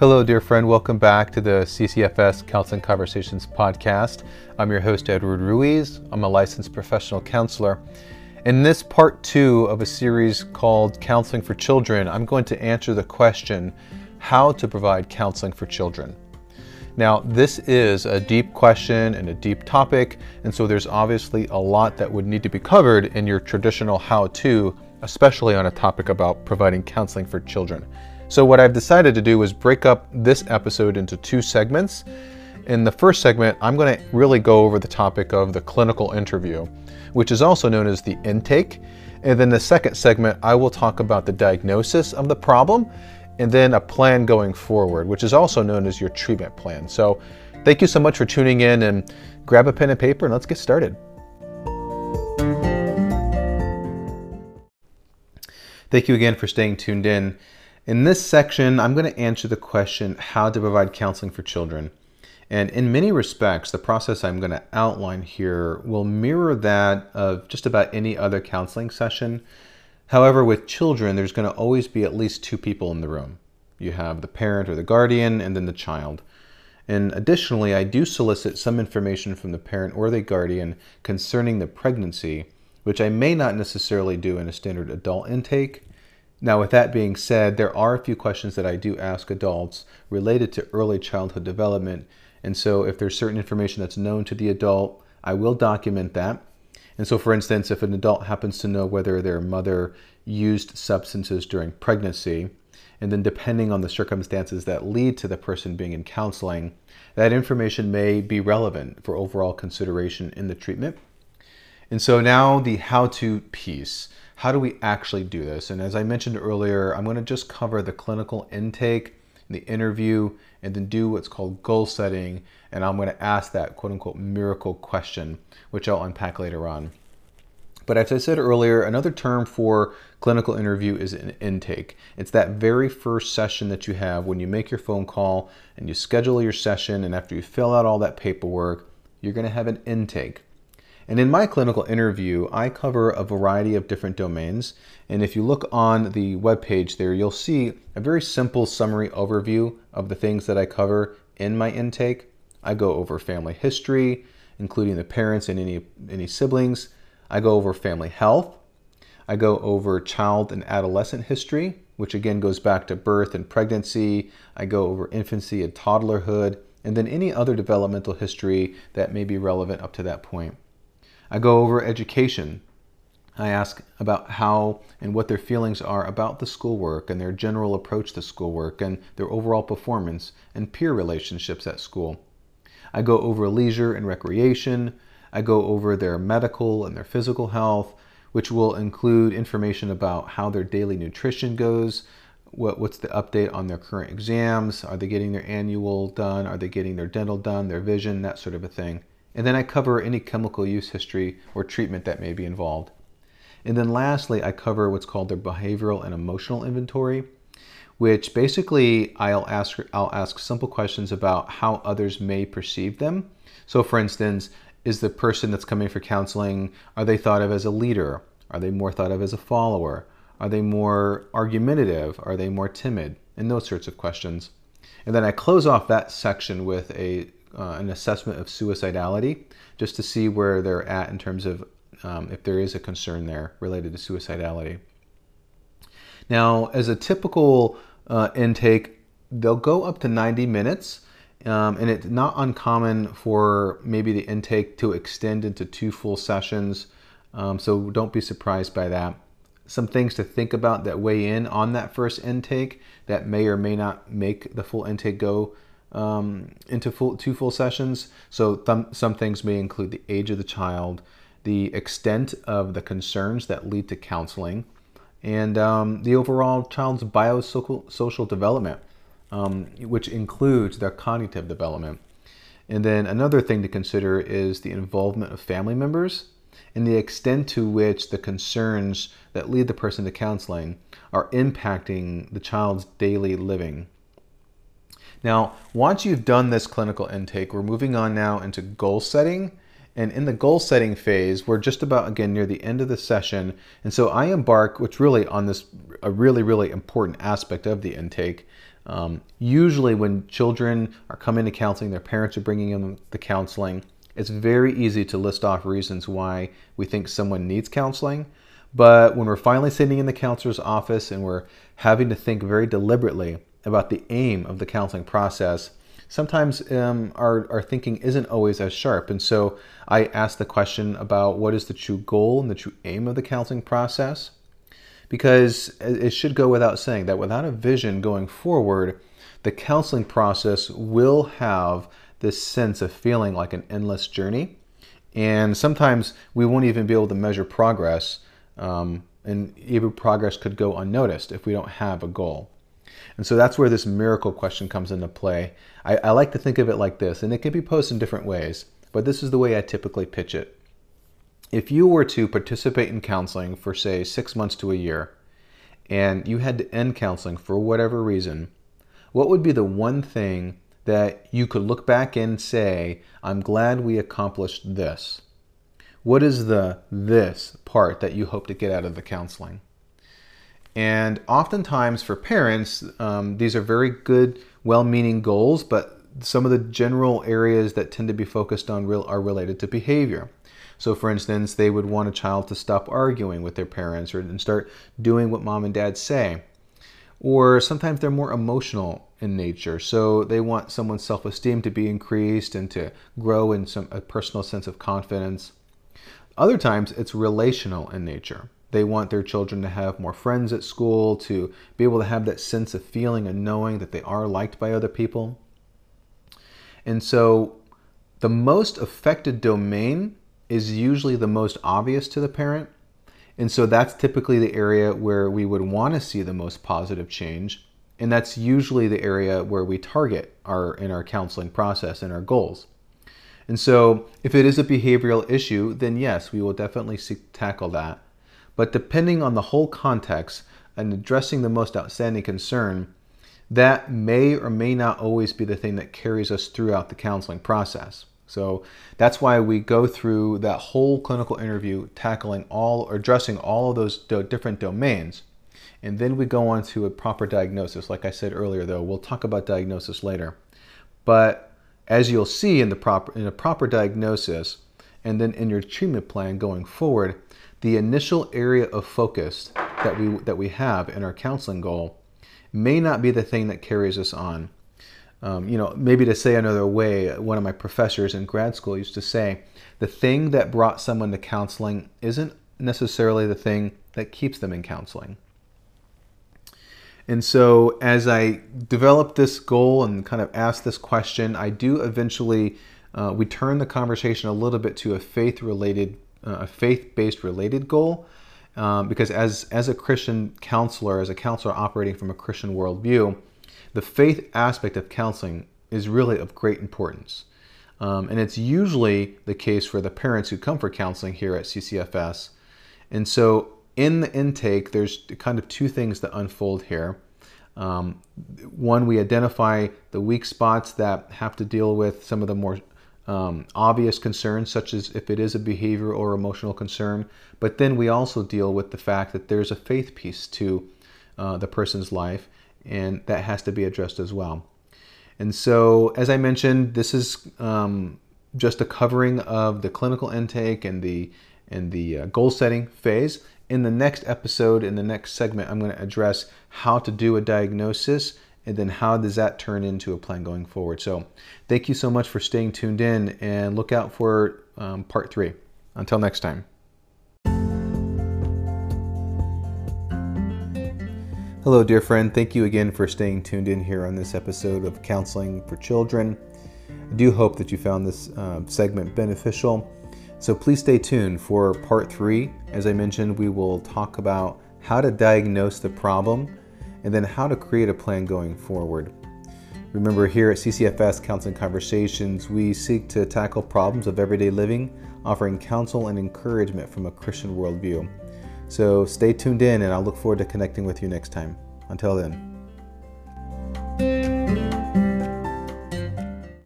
Hello, dear friend. Welcome back to the CCFS Counseling Conversations podcast. I'm your host, Edward Ruiz. I'm a licensed professional counselor. In this part two of a series called Counseling for Children, I'm going to answer the question how to provide counseling for children. Now, this is a deep question and a deep topic, and so there's obviously a lot that would need to be covered in your traditional how to, especially on a topic about providing counseling for children. So, what I've decided to do is break up this episode into two segments. In the first segment, I'm going to really go over the topic of the clinical interview, which is also known as the intake. And then the second segment, I will talk about the diagnosis of the problem and then a plan going forward, which is also known as your treatment plan. So, thank you so much for tuning in and grab a pen and paper and let's get started. Thank you again for staying tuned in. In this section, I'm going to answer the question how to provide counseling for children. And in many respects, the process I'm going to outline here will mirror that of just about any other counseling session However, with children, there's going to always be at least two people in the room. You have the parent or the guardian, and then the child. And additionally, I do solicit some information from the parent or the guardian concerning the pregnancy, which I may not necessarily do in a standard adult intake. Now, with that being said, there are a few questions that I do ask adults related to early childhood development. And so, if there's certain information that's known to the adult, I will document that. And so, for instance, if an adult happens to know whether their mother used substances during pregnancy, and then depending on the circumstances that lead to the person being in counseling, that information may be relevant for overall consideration in the treatment. And so now the how to piece. How do we actually do this? And as I mentioned earlier, I'm going to just cover the clinical intake, the interview, and then do what's called goal setting. And I'm going to ask that quote unquote miracle question, which I'll unpack later on. But as I said earlier, another term for clinical interview is an intake. It's that very first session that you have when you make your phone call and you schedule your session, and after you fill out all that paperwork, you're going to have an intake. And in my clinical interview, I cover a variety of different domains. And if you look on the webpage there, you'll see a very simple summary overview of the things that I cover in my intake. I go over family history, including the parents and any, any siblings. I go over family health. I go over child and adolescent history, which again goes back to birth and pregnancy. I go over infancy and toddlerhood, and then any other developmental history that may be relevant up to that point. I go over education. I ask about how and what their feelings are about the schoolwork and their general approach to schoolwork and their overall performance and peer relationships at school. I go over leisure and recreation. I go over their medical and their physical health, which will include information about how their daily nutrition goes, what, what's the update on their current exams, are they getting their annual done, are they getting their dental done, their vision, that sort of a thing. And then I cover any chemical use history or treatment that may be involved. And then lastly, I cover what's called their behavioral and emotional inventory, which basically I'll ask I'll ask simple questions about how others may perceive them. So for instance, is the person that's coming for counseling are they thought of as a leader? Are they more thought of as a follower? Are they more argumentative? Are they more timid? And those sorts of questions. And then I close off that section with a uh, an assessment of suicidality, just to see where they're at in terms of um, if there is a concern there related to suicidality. Now, as a typical uh, intake, they'll go up to 90 minutes. Um, and it's not uncommon for maybe the intake to extend into two full sessions. Um, so don't be surprised by that. Some things to think about that weigh in on that first intake that may or may not make the full intake go um, into full, two full sessions. So th- some things may include the age of the child, the extent of the concerns that lead to counseling, and um, the overall child's biosocial development, um, which includes their cognitive development. And then another thing to consider is the involvement of family members and the extent to which the concerns that lead the person to counseling are impacting the child's daily living. Now, once you've done this clinical intake, we're moving on now into goal setting. And in the goal setting phase, we're just about again near the end of the session. And so I embark, which really on this a really, really important aspect of the intake. Um, usually, when children are coming to counseling, their parents are bringing them the counseling. It's very easy to list off reasons why we think someone needs counseling. But when we're finally sitting in the counselor's office and we're having to think very deliberately about the aim of the counseling process, sometimes um, our, our thinking isn't always as sharp. And so I ask the question about what is the true goal and the true aim of the counseling process. Because it should go without saying that without a vision going forward, the counseling process will have this sense of feeling like an endless journey. And sometimes we won't even be able to measure progress um, and even progress could go unnoticed if we don't have a goal. And so that's where this miracle question comes into play. I, I like to think of it like this, and it can be posed in different ways, but this is the way I typically pitch it. If you were to participate in counseling for, say, six months to a year, and you had to end counseling for whatever reason, what would be the one thing that you could look back and say, I'm glad we accomplished this? What is the this part that you hope to get out of the counseling? And oftentimes for parents, um, these are very good, well meaning goals, but some of the general areas that tend to be focused on real, are related to behavior. So, for instance, they would want a child to stop arguing with their parents or and start doing what mom and dad say. Or sometimes they're more emotional in nature. So they want someone's self esteem to be increased and to grow in some a personal sense of confidence. Other times it's relational in nature. They want their children to have more friends at school, to be able to have that sense of feeling and knowing that they are liked by other people. And so the most affected domain is usually the most obvious to the parent. And so that's typically the area where we would want to see the most positive change. And that's usually the area where we target our in our counseling process and our goals. And so, if it is a behavioral issue, then yes, we will definitely seek tackle that. But depending on the whole context and addressing the most outstanding concern, that may or may not always be the thing that carries us throughout the counseling process. So that's why we go through that whole clinical interview, tackling all or addressing all of those different domains. And then we go on to a proper diagnosis. Like I said earlier, though, we'll talk about diagnosis later. But as you'll see in the proper in a proper diagnosis and then in your treatment plan going forward, the initial area of focus that we that we have in our counseling goal may not be the thing that carries us on. Um, you know, maybe to say another way, one of my professors in grad school used to say, the thing that brought someone to counseling isn't necessarily the thing that keeps them in counseling. And so, as I develop this goal and kind of ask this question, I do eventually uh, we turn the conversation a little bit to a faith-related, uh, a faith-based related goal, um, because as as a Christian counselor, as a counselor operating from a Christian worldview, the faith aspect of counseling is really of great importance. Um, and it's usually the case for the parents who come for counseling here at CCFS. And so in the intake, there's kind of two things that unfold here. Um, one, we identify the weak spots that have to deal with some of the more um, obvious concerns, such as if it is a behavior or emotional concern. But then we also deal with the fact that there's a faith piece to uh, the person's life, and that has to be addressed as well. And so, as I mentioned, this is um, just a covering of the clinical intake and the and the uh, goal setting phase. In the next episode, in the next segment, I'm going to address how to do a diagnosis and then how does that turn into a plan going forward. So, thank you so much for staying tuned in and look out for um, part three. Until next time. Hello, dear friend. Thank you again for staying tuned in here on this episode of Counseling for Children. I do hope that you found this uh, segment beneficial. So please stay tuned for part three. As I mentioned, we will talk about how to diagnose the problem and then how to create a plan going forward. Remember, here at CCFS Counseling Conversations, we seek to tackle problems of everyday living, offering counsel and encouragement from a Christian worldview. So stay tuned in, and I'll look forward to connecting with you next time. Until then.